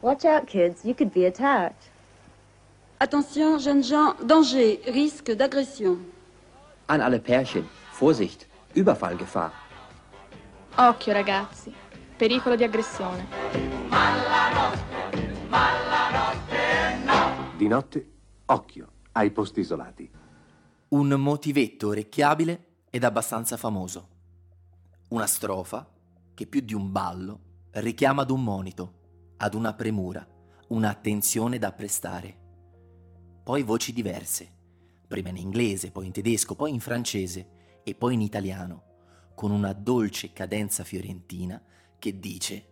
Watch out, kids. You could be attacked. Attention, jeunes gens, danger, risque d'agression. An alle Pärchen, Vorsicht, Überfallgefahr. Occhio ragazzi, pericolo di aggressione. Di notte, occhio ai posti isolati. Un motivetto orecchiabile ed abbastanza famoso. Una strofa che più di un ballo richiama ad un monito, ad una premura, un'attenzione da prestare. Poi voci diverse, prima in inglese, poi in tedesco, poi in francese e poi in italiano, con una dolce cadenza fiorentina che dice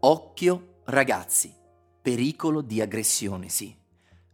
Occhio ragazzi, pericolo di aggressione, sì,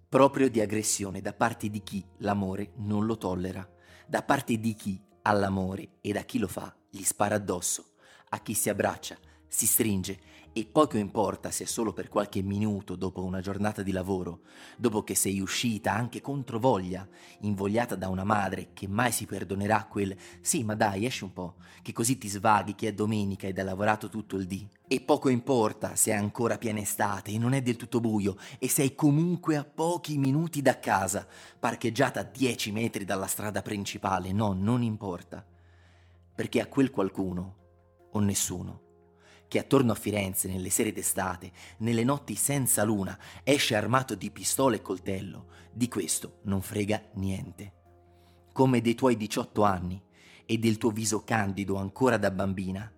proprio di aggressione da parte di chi l'amore non lo tollera, da parte di chi all'amore e da chi lo fa gli spara addosso, a chi si abbraccia, si stringe e poco importa se è solo per qualche minuto dopo una giornata di lavoro, dopo che sei uscita anche contro voglia, invogliata da una madre che mai si perdonerà quel sì ma dai esci un po', che così ti svaghi che è domenica ed hai lavorato tutto il dì. E poco importa se è ancora piena estate e non è del tutto buio e sei comunque a pochi minuti da casa, parcheggiata a 10 metri dalla strada principale, no, non importa. Perché a quel qualcuno o nessuno che attorno a Firenze, nelle sere d'estate, nelle notti senza luna, esce armato di pistola e coltello, di questo non frega niente. Come dei tuoi 18 anni e del tuo viso candido ancora da bambina,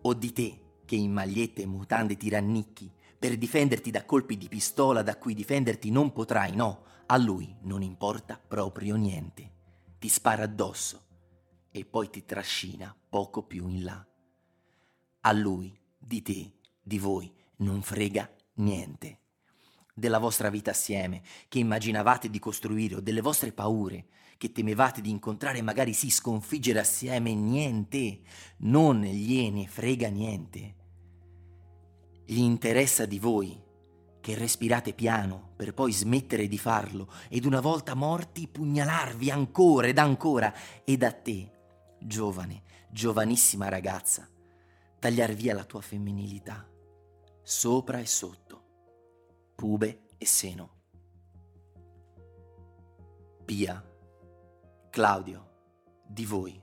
o di te che in magliette e mutande ti rannicchi per difenderti da colpi di pistola da cui difenderti non potrai, no, a lui non importa proprio niente. Ti spara addosso e poi ti trascina poco più in là. A lui di te, di voi, non frega niente. Della vostra vita assieme, che immaginavate di costruire, o delle vostre paure, che temevate di incontrare e magari sì sconfiggere assieme, niente, non gliene frega niente. Gli interessa di voi, che respirate piano per poi smettere di farlo ed una volta morti pugnalarvi ancora ed ancora ed a te, giovane, giovanissima ragazza, tagliar via la tua femminilità, sopra e sotto, pube e seno. Pia, Claudio, di voi,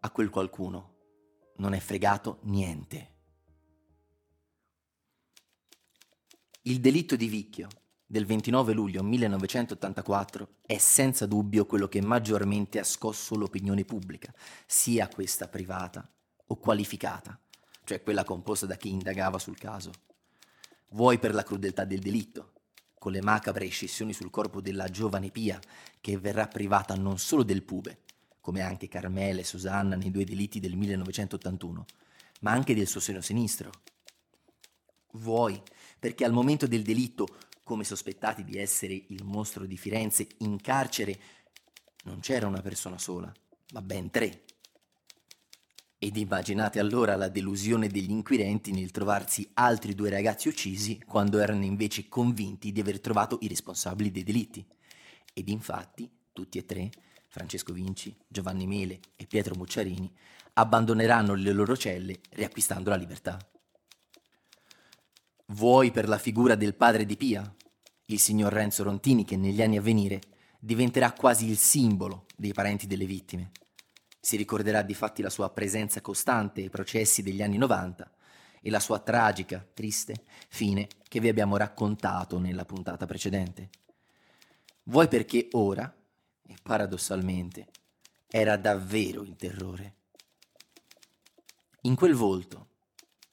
a quel qualcuno, non è fregato niente. Il delitto di Vicchio del 29 luglio 1984 è senza dubbio quello che maggiormente ha scosso l'opinione pubblica, sia questa privata o qualificata cioè quella composta da chi indagava sul caso. Vuoi per la crudeltà del delitto, con le macabre scissioni sul corpo della giovane Pia, che verrà privata non solo del pube, come anche Carmela e Susanna nei due delitti del 1981, ma anche del suo seno sinistro. Vuoi perché al momento del delitto, come sospettati di essere il mostro di Firenze, in carcere non c'era una persona sola, ma ben tre. Ed immaginate allora la delusione degli inquirenti nel trovarsi altri due ragazzi uccisi quando erano invece convinti di aver trovato i responsabili dei delitti. Ed infatti, tutti e tre, Francesco Vinci, Giovanni Mele e Pietro Mucciarini, abbandoneranno le loro celle riacquistando la libertà. Vuoi per la figura del padre di Pia, il signor Renzo Rontini che negli anni a venire diventerà quasi il simbolo dei parenti delle vittime si ricorderà di fatti la sua presenza costante ai processi degli anni 90 e la sua tragica, triste fine che vi abbiamo raccontato nella puntata precedente. Vuoi perché ora, e paradossalmente, era davvero il terrore. In quel volto,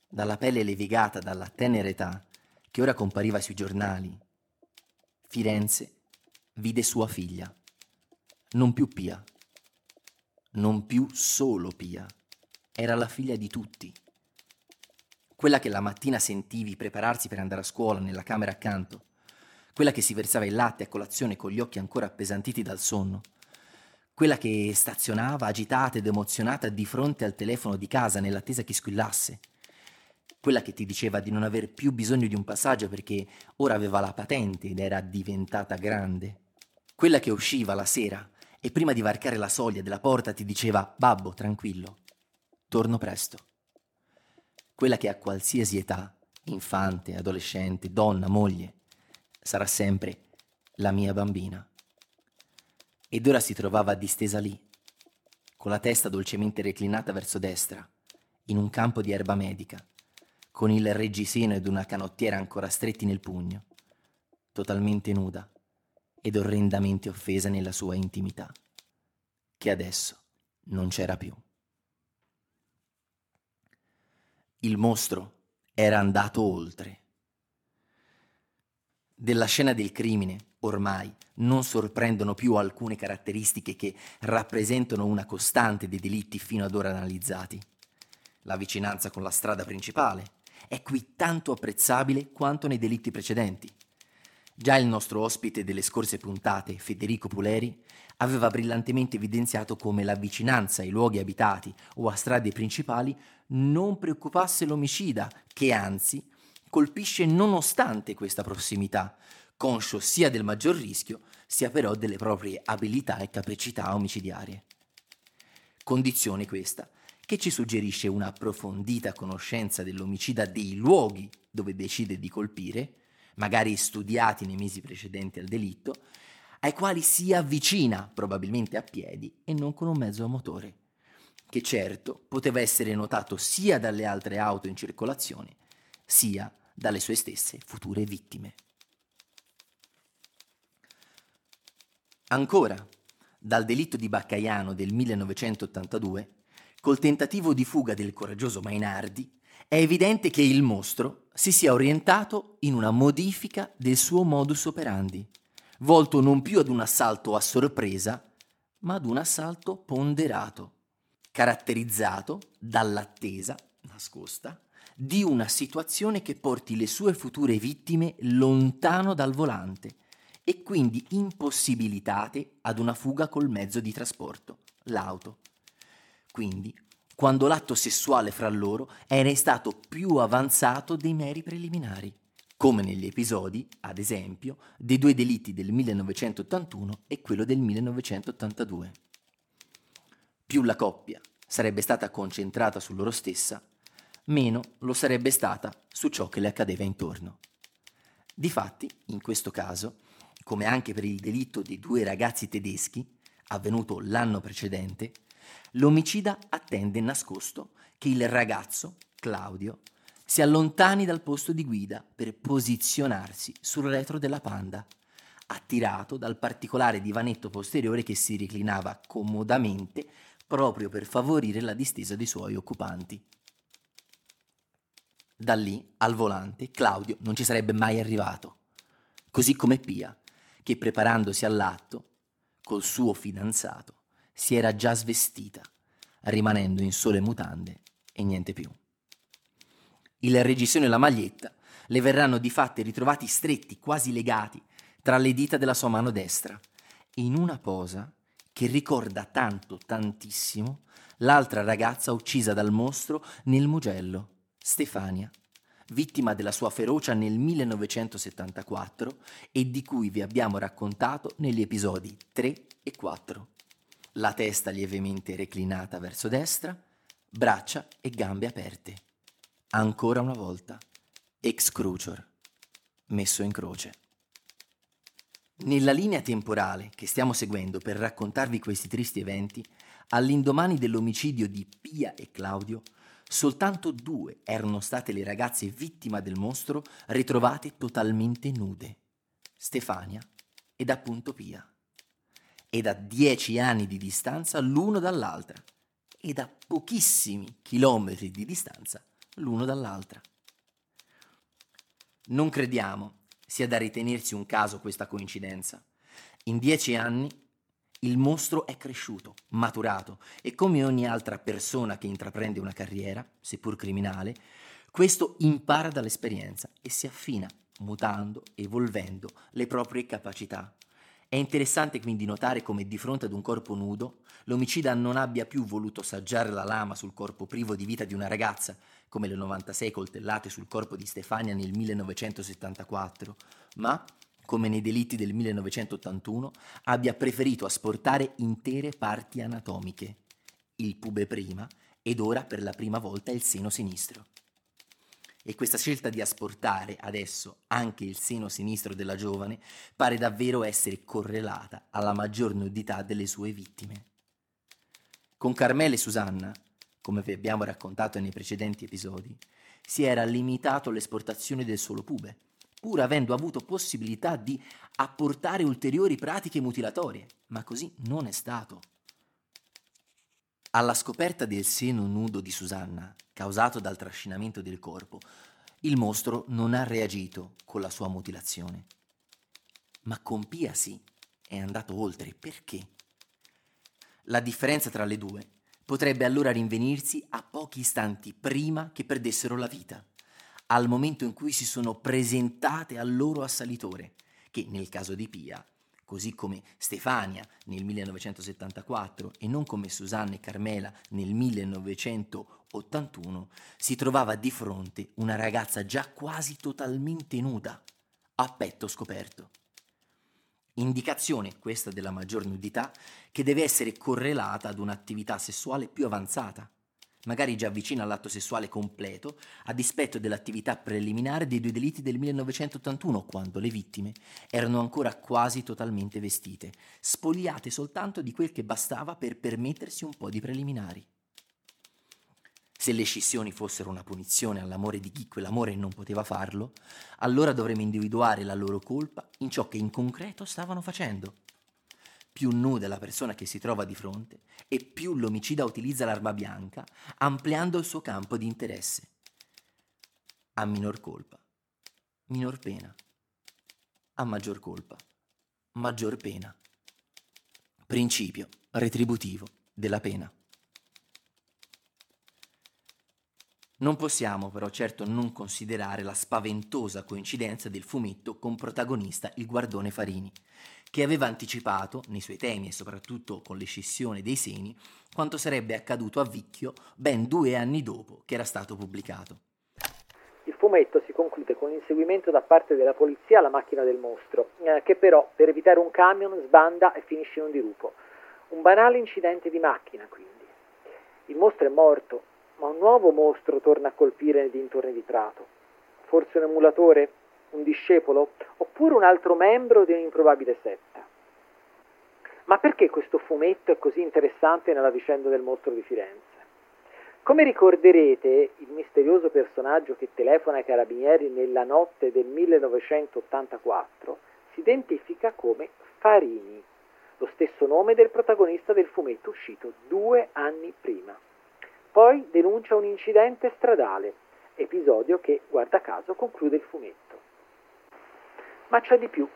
dalla pelle levigata dalla tenera età, che ora compariva sui giornali, Firenze vide sua figlia, non più Pia, non più solo Pia, era la figlia di tutti. Quella che la mattina sentivi prepararsi per andare a scuola nella camera accanto, quella che si versava il latte a colazione con gli occhi ancora appesantiti dal sonno, quella che stazionava agitata ed emozionata di fronte al telefono di casa nell'attesa che squillasse, quella che ti diceva di non aver più bisogno di un passaggio perché ora aveva la patente ed era diventata grande, quella che usciva la sera e prima di varcare la soglia della porta ti diceva Babbo, tranquillo, torno presto. Quella che a qualsiasi età infante, adolescente, donna, moglie, sarà sempre la mia bambina. Ed ora si trovava distesa lì, con la testa dolcemente reclinata verso destra, in un campo di erba medica, con il reggiseno ed una canottiera ancora stretti nel pugno, totalmente nuda ed orrendamente offesa nella sua intimità, che adesso non c'era più. Il mostro era andato oltre. Della scena del crimine, ormai, non sorprendono più alcune caratteristiche che rappresentano una costante dei delitti fino ad ora analizzati. La vicinanza con la strada principale è qui tanto apprezzabile quanto nei delitti precedenti. Già il nostro ospite delle scorse puntate, Federico Puleri, aveva brillantemente evidenziato come la vicinanza ai luoghi abitati o a strade principali non preoccupasse l'omicida, che anzi colpisce nonostante questa prossimità, conscio sia del maggior rischio, sia però delle proprie abilità e capacità omicidiarie. Condizione questa che ci suggerisce una approfondita conoscenza dell'omicida dei luoghi dove decide di colpire, magari studiati nei mesi precedenti al delitto, ai quali si avvicina probabilmente a piedi e non con un mezzo a motore, che certo poteva essere notato sia dalle altre auto in circolazione, sia dalle sue stesse future vittime. Ancora, dal delitto di Baccaiano del 1982, col tentativo di fuga del coraggioso Mainardi, è evidente che il mostro si sia orientato in una modifica del suo modus operandi, volto non più ad un assalto a sorpresa, ma ad un assalto ponderato, caratterizzato dall'attesa nascosta di una situazione che porti le sue future vittime lontano dal volante e quindi impossibilitate ad una fuga col mezzo di trasporto, l'auto. Quindi, quando l'atto sessuale fra loro era stato più avanzato dei meri preliminari come negli episodi, ad esempio, dei due delitti del 1981 e quello del 1982. Più la coppia sarebbe stata concentrata su loro stessa, meno lo sarebbe stata su ciò che le accadeva intorno. Difatti, in questo caso, come anche per il delitto dei due ragazzi tedeschi, avvenuto l'anno precedente, l'omicida attende nascosto che il ragazzo, Claudio, si allontani dal posto di guida per posizionarsi sul retro della Panda, attirato dal particolare divanetto posteriore che si reclinava comodamente proprio per favorire la distesa dei suoi occupanti. Da lì, al volante, Claudio non ci sarebbe mai arrivato, così come Pia, che preparandosi all'atto, col suo fidanzato, si era già svestita, rimanendo in sole mutande e niente più il reggiseno e la maglietta, le verranno di fatti ritrovati stretti, quasi legati, tra le dita della sua mano destra, in una posa che ricorda tanto, tantissimo, l'altra ragazza uccisa dal mostro nel Mugello, Stefania, vittima della sua ferocia nel 1974 e di cui vi abbiamo raccontato negli episodi 3 e 4. La testa lievemente reclinata verso destra, braccia e gambe aperte. Ancora una volta, ex crucior, messo in croce. Nella linea temporale che stiamo seguendo per raccontarvi questi tristi eventi, all'indomani dell'omicidio di Pia e Claudio, soltanto due erano state le ragazze vittima del mostro ritrovate totalmente nude, Stefania ed appunto Pia. Ed a dieci anni di distanza l'uno dall'altra, ed a pochissimi chilometri di distanza l'uno dall'altra. Non crediamo sia da ritenersi un caso questa coincidenza. In dieci anni il mostro è cresciuto, maturato e come ogni altra persona che intraprende una carriera, seppur criminale, questo impara dall'esperienza e si affina, mutando, evolvendo le proprie capacità. È interessante quindi notare come di fronte ad un corpo nudo l'omicida non abbia più voluto saggiare la lama sul corpo privo di vita di una ragazza, come le 96 coltellate sul corpo di Stefania nel 1974, ma, come nei delitti del 1981, abbia preferito asportare intere parti anatomiche, il pube prima ed ora per la prima volta il seno sinistro. E questa scelta di asportare adesso anche il seno sinistro della giovane pare davvero essere correlata alla maggior nudità delle sue vittime. Con Carmela e Susanna, come vi abbiamo raccontato nei precedenti episodi, si era limitato all'esportazione del solo pube, pur avendo avuto possibilità di apportare ulteriori pratiche mutilatorie, ma così non è stato. Alla scoperta del seno nudo di Susanna, causato dal trascinamento del corpo, il mostro non ha reagito con la sua mutilazione. Ma con Pia sì, è andato oltre. Perché? La differenza tra le due potrebbe allora rinvenirsi a pochi istanti prima che perdessero la vita, al momento in cui si sono presentate al loro assalitore, che nel caso di Pia così come Stefania nel 1974 e non come Susanna e Carmela nel 1981, si trovava di fronte una ragazza già quasi totalmente nuda, a petto scoperto. Indicazione questa della maggior nudità che deve essere correlata ad un'attività sessuale più avanzata, magari già vicina all'atto sessuale completo, a dispetto dell'attività preliminare dei due delitti del 1981, quando le vittime erano ancora quasi totalmente vestite, spogliate soltanto di quel che bastava per permettersi un po' di preliminari. Se le scissioni fossero una punizione all'amore di chi quell'amore non poteva farlo, allora dovremmo individuare la loro colpa in ciò che in concreto stavano facendo più nuda la persona che si trova di fronte e più l'omicida utilizza l'arma bianca, ampliando il suo campo di interesse. A minor colpa, minor pena. A maggior colpa, maggior pena. Principio retributivo della pena. Non possiamo però certo non considerare la spaventosa coincidenza del fumetto con protagonista il guardone Farini, che aveva anticipato, nei suoi temi e soprattutto con l'escissione dei seni, quanto sarebbe accaduto a Vicchio ben due anni dopo che era stato pubblicato. Il fumetto si conclude con l'inseguimento da parte della polizia alla macchina del mostro, eh, che però, per evitare un camion, sbanda e finisce in un dirupo. Un banale incidente di macchina, quindi. Il mostro è morto, ma un nuovo mostro torna a colpire nei dintorni di Prato. Forse un emulatore? Un discepolo? Oppure un altro membro di un'improbabile setta? Ma perché questo fumetto è così interessante nella vicenda del mostro di Firenze? Come ricorderete, il misterioso personaggio che telefona ai carabinieri nella notte del 1984 si identifica come Farini, lo stesso nome del protagonista del fumetto uscito due anni prima. Poi denuncia un incidente stradale, episodio che, guarda caso, conclude il fumetto. Ma c'è di più.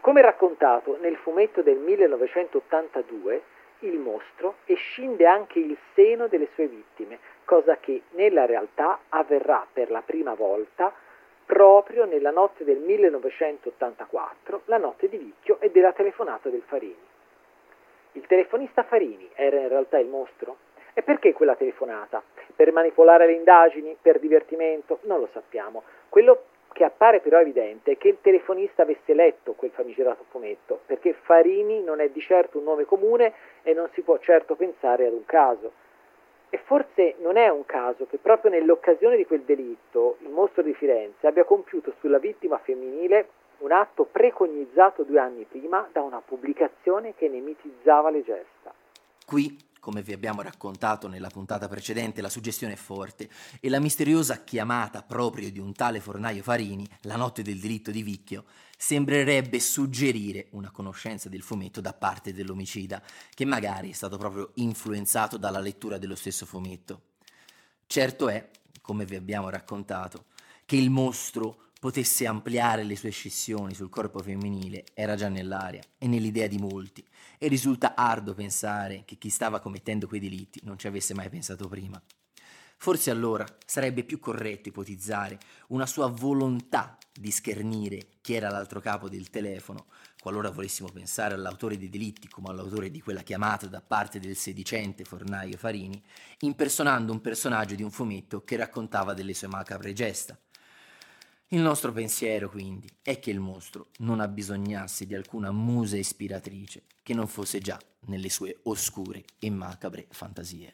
Come raccontato nel fumetto del 1982, il mostro escinde anche il seno delle sue vittime, cosa che nella realtà avverrà per la prima volta proprio nella notte del 1984, la notte di Vicchio e della telefonata del Farini. Il telefonista Farini era in realtà il mostro? E perché quella telefonata? Per manipolare le indagini? Per divertimento? Non lo sappiamo. Quello che appare però evidente è che il telefonista avesse letto quel famigerato fumetto, perché Farini non è di certo un nome comune e non si può certo pensare ad un caso. E forse non è un caso che proprio nell'occasione di quel delitto il mostro di Firenze abbia compiuto sulla vittima femminile un atto preconizzato due anni prima da una pubblicazione che ne mitizzava le gesta. Qui come vi abbiamo raccontato nella puntata precedente, la suggestione è forte e la misteriosa chiamata proprio di un tale fornaio Farini, la notte del delitto di Vicchio, sembrerebbe suggerire una conoscenza del fumetto da parte dell'omicida, che magari è stato proprio influenzato dalla lettura dello stesso fumetto. Certo è, come vi abbiamo raccontato, che il mostro potesse ampliare le sue scissioni sul corpo femminile era già nell'aria e nell'idea di molti, e risulta ardo pensare che chi stava commettendo quei delitti non ci avesse mai pensato prima. Forse allora sarebbe più corretto ipotizzare una sua volontà di schernire chi era l'altro capo del telefono, qualora volessimo pensare all'autore dei delitti come all'autore di quella chiamata da parte del sedicente fornaio Farini, impersonando un personaggio di un fumetto che raccontava delle sue macabre gesta. Il nostro pensiero, quindi, è che il mostro non abbisognasse di alcuna musa ispiratrice che non fosse già nelle sue oscure e macabre fantasie.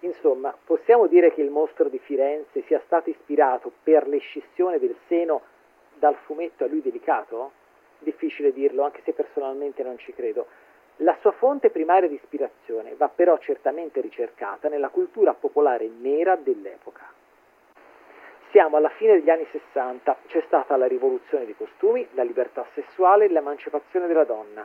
Insomma, possiamo dire che il mostro di Firenze sia stato ispirato per l'escissione del seno dal fumetto a lui dedicato? Difficile dirlo, anche se personalmente non ci credo. La sua fonte primaria di ispirazione va però certamente ricercata nella cultura popolare nera dell'epoca. Siamo alla fine degli anni 60, c'è stata la rivoluzione dei costumi, la libertà sessuale e l'emancipazione della donna.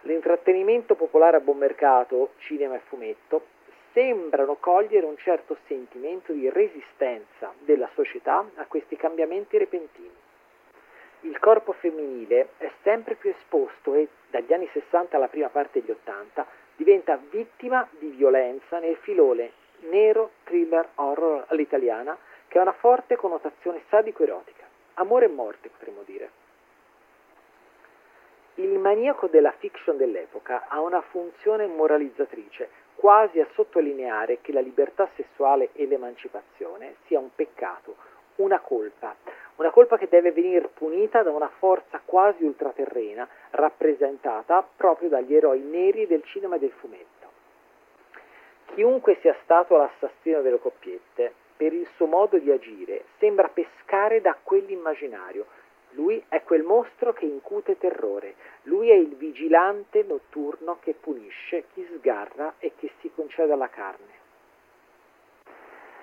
L'intrattenimento popolare a buon mercato, cinema e fumetto, sembrano cogliere un certo sentimento di resistenza della società a questi cambiamenti repentini. Il corpo femminile è sempre più esposto e dagli anni 60 alla prima parte degli 80 diventa vittima di violenza nel filone nero thriller horror all'italiana che ha una forte connotazione sadico-erotica. Amore e morte, potremmo dire. Il maniaco della fiction dell'epoca ha una funzione moralizzatrice, quasi a sottolineare che la libertà sessuale e l'emancipazione sia un peccato, una colpa, una colpa che deve venire punita da una forza quasi ultraterrena rappresentata proprio dagli eroi neri del cinema e del fumetto. Chiunque sia stato l'assassino delle coppiette, per il suo modo di agire, sembra pescare da quell'immaginario. Lui è quel mostro che incute terrore, lui è il vigilante notturno che punisce chi sgarra e che si concede la carne.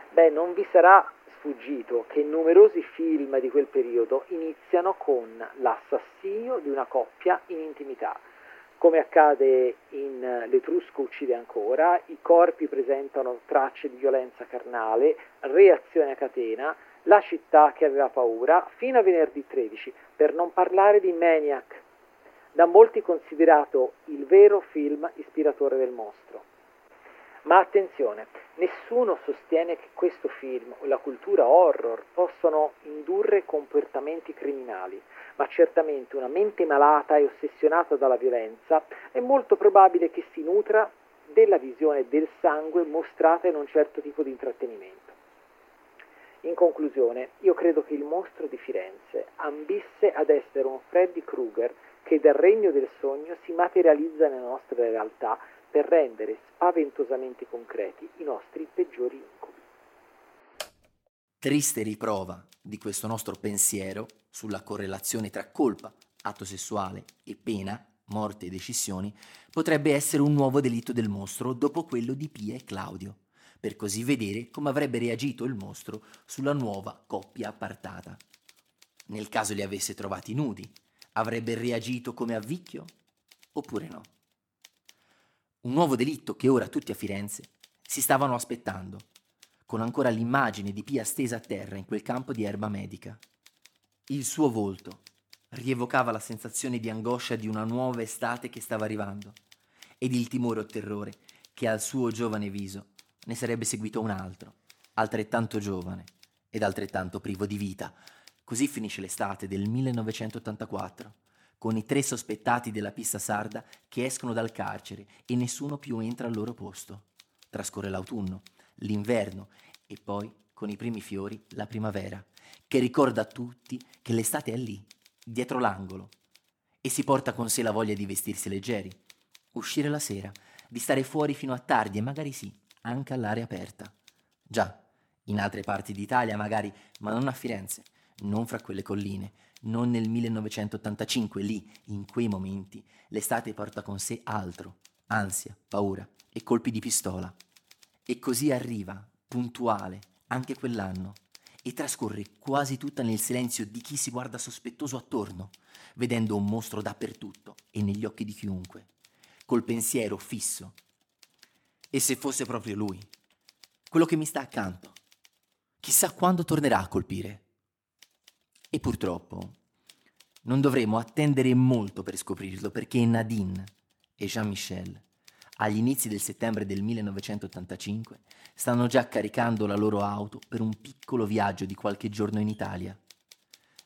Beh, non vi sarà sfuggito che numerosi film di quel periodo iniziano con l'assassinio di una coppia in intimità come accade in eh, L'Etrusco uccide ancora, i corpi presentano tracce di violenza carnale, reazione a catena, la città che aveva paura, fino a venerdì 13, per non parlare di Maniac, da molti considerato il vero film ispiratore del mostro. Ma attenzione, nessuno sostiene che questo film o la cultura horror possano indurre comportamenti criminali ma certamente una mente malata e ossessionata dalla violenza è molto probabile che si nutra della visione del sangue mostrata in un certo tipo di intrattenimento. In conclusione, io credo che il mostro di Firenze ambisse ad essere un Freddy Krueger che dal regno del sogno si materializza nella nostra realtà per rendere spaventosamente concreti i nostri peggiori incubi. Triste riprova di questo nostro pensiero sulla correlazione tra colpa, atto sessuale e pena, morte e decisioni, potrebbe essere un nuovo delitto del mostro dopo quello di Pia e Claudio, per così vedere come avrebbe reagito il mostro sulla nuova coppia appartata. Nel caso li avesse trovati nudi, avrebbe reagito come a Vicchio? Oppure no? Un nuovo delitto che ora tutti a Firenze si stavano aspettando con ancora l'immagine di Pia stesa a terra in quel campo di erba medica. Il suo volto rievocava la sensazione di angoscia di una nuova estate che stava arrivando ed il timore o terrore che al suo giovane viso ne sarebbe seguito un altro, altrettanto giovane ed altrettanto privo di vita. Così finisce l'estate del 1984, con i tre sospettati della pista sarda che escono dal carcere e nessuno più entra al loro posto. Trascorre l'autunno l'inverno e poi, con i primi fiori, la primavera, che ricorda a tutti che l'estate è lì, dietro l'angolo, e si porta con sé la voglia di vestirsi leggeri, uscire la sera, di stare fuori fino a tardi e magari sì, anche all'aria aperta. Già, in altre parti d'Italia magari, ma non a Firenze, non fra quelle colline, non nel 1985, lì, in quei momenti, l'estate porta con sé altro, ansia, paura e colpi di pistola. E così arriva, puntuale, anche quell'anno, e trascorre quasi tutta nel silenzio di chi si guarda sospettoso attorno, vedendo un mostro dappertutto e negli occhi di chiunque, col pensiero fisso. E se fosse proprio lui, quello che mi sta accanto, chissà quando tornerà a colpire. E purtroppo non dovremo attendere molto per scoprirlo perché Nadine e Jean-Michel agli inizi del settembre del 1985, stanno già caricando la loro auto per un piccolo viaggio di qualche giorno in Italia.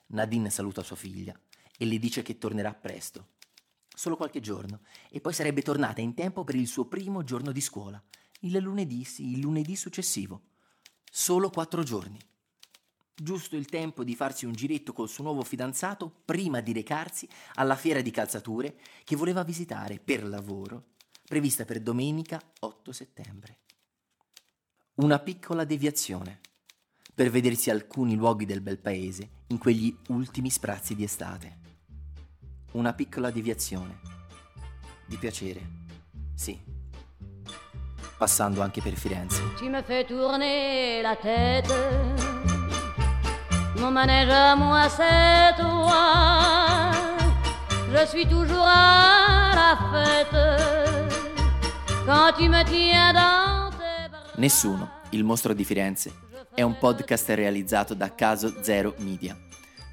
Nadine saluta sua figlia e le dice che tornerà presto. Solo qualche giorno, e poi sarebbe tornata in tempo per il suo primo giorno di scuola, il lunedì, sì, il lunedì successivo. Solo quattro giorni. Giusto il tempo di farsi un giretto col suo nuovo fidanzato prima di recarsi alla fiera di calzature che voleva visitare per lavoro prevista per domenica 8 settembre. Una piccola deviazione per vedersi alcuni luoghi del bel paese in quegli ultimi sprazzi di estate. Una piccola deviazione. Di piacere, sì. Passando anche per Firenze. Tu me fais tourner la tête. Mon manège à moi, c'est toi. Je suis toujours à la fête. Nessuno, il mostro di Firenze, è un podcast realizzato da Caso Zero Media.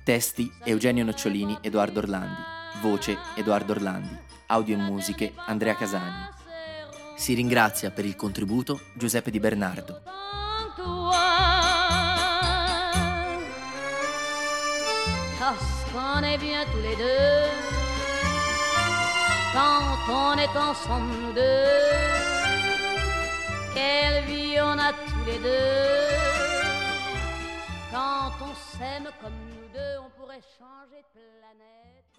Testi Eugenio Nocciolini, Edoardo Orlandi. Voce Edoardo Orlandi. Audio e musiche Andrea Casagni. Si ringrazia per il contributo Giuseppe Di Bernardo. Parce qu'on tous les deux. Quand on est ensemble, nous deux. Quelle vie on a tous les deux. Quand on s'aime comme nous deux, on pourrait changer de planète.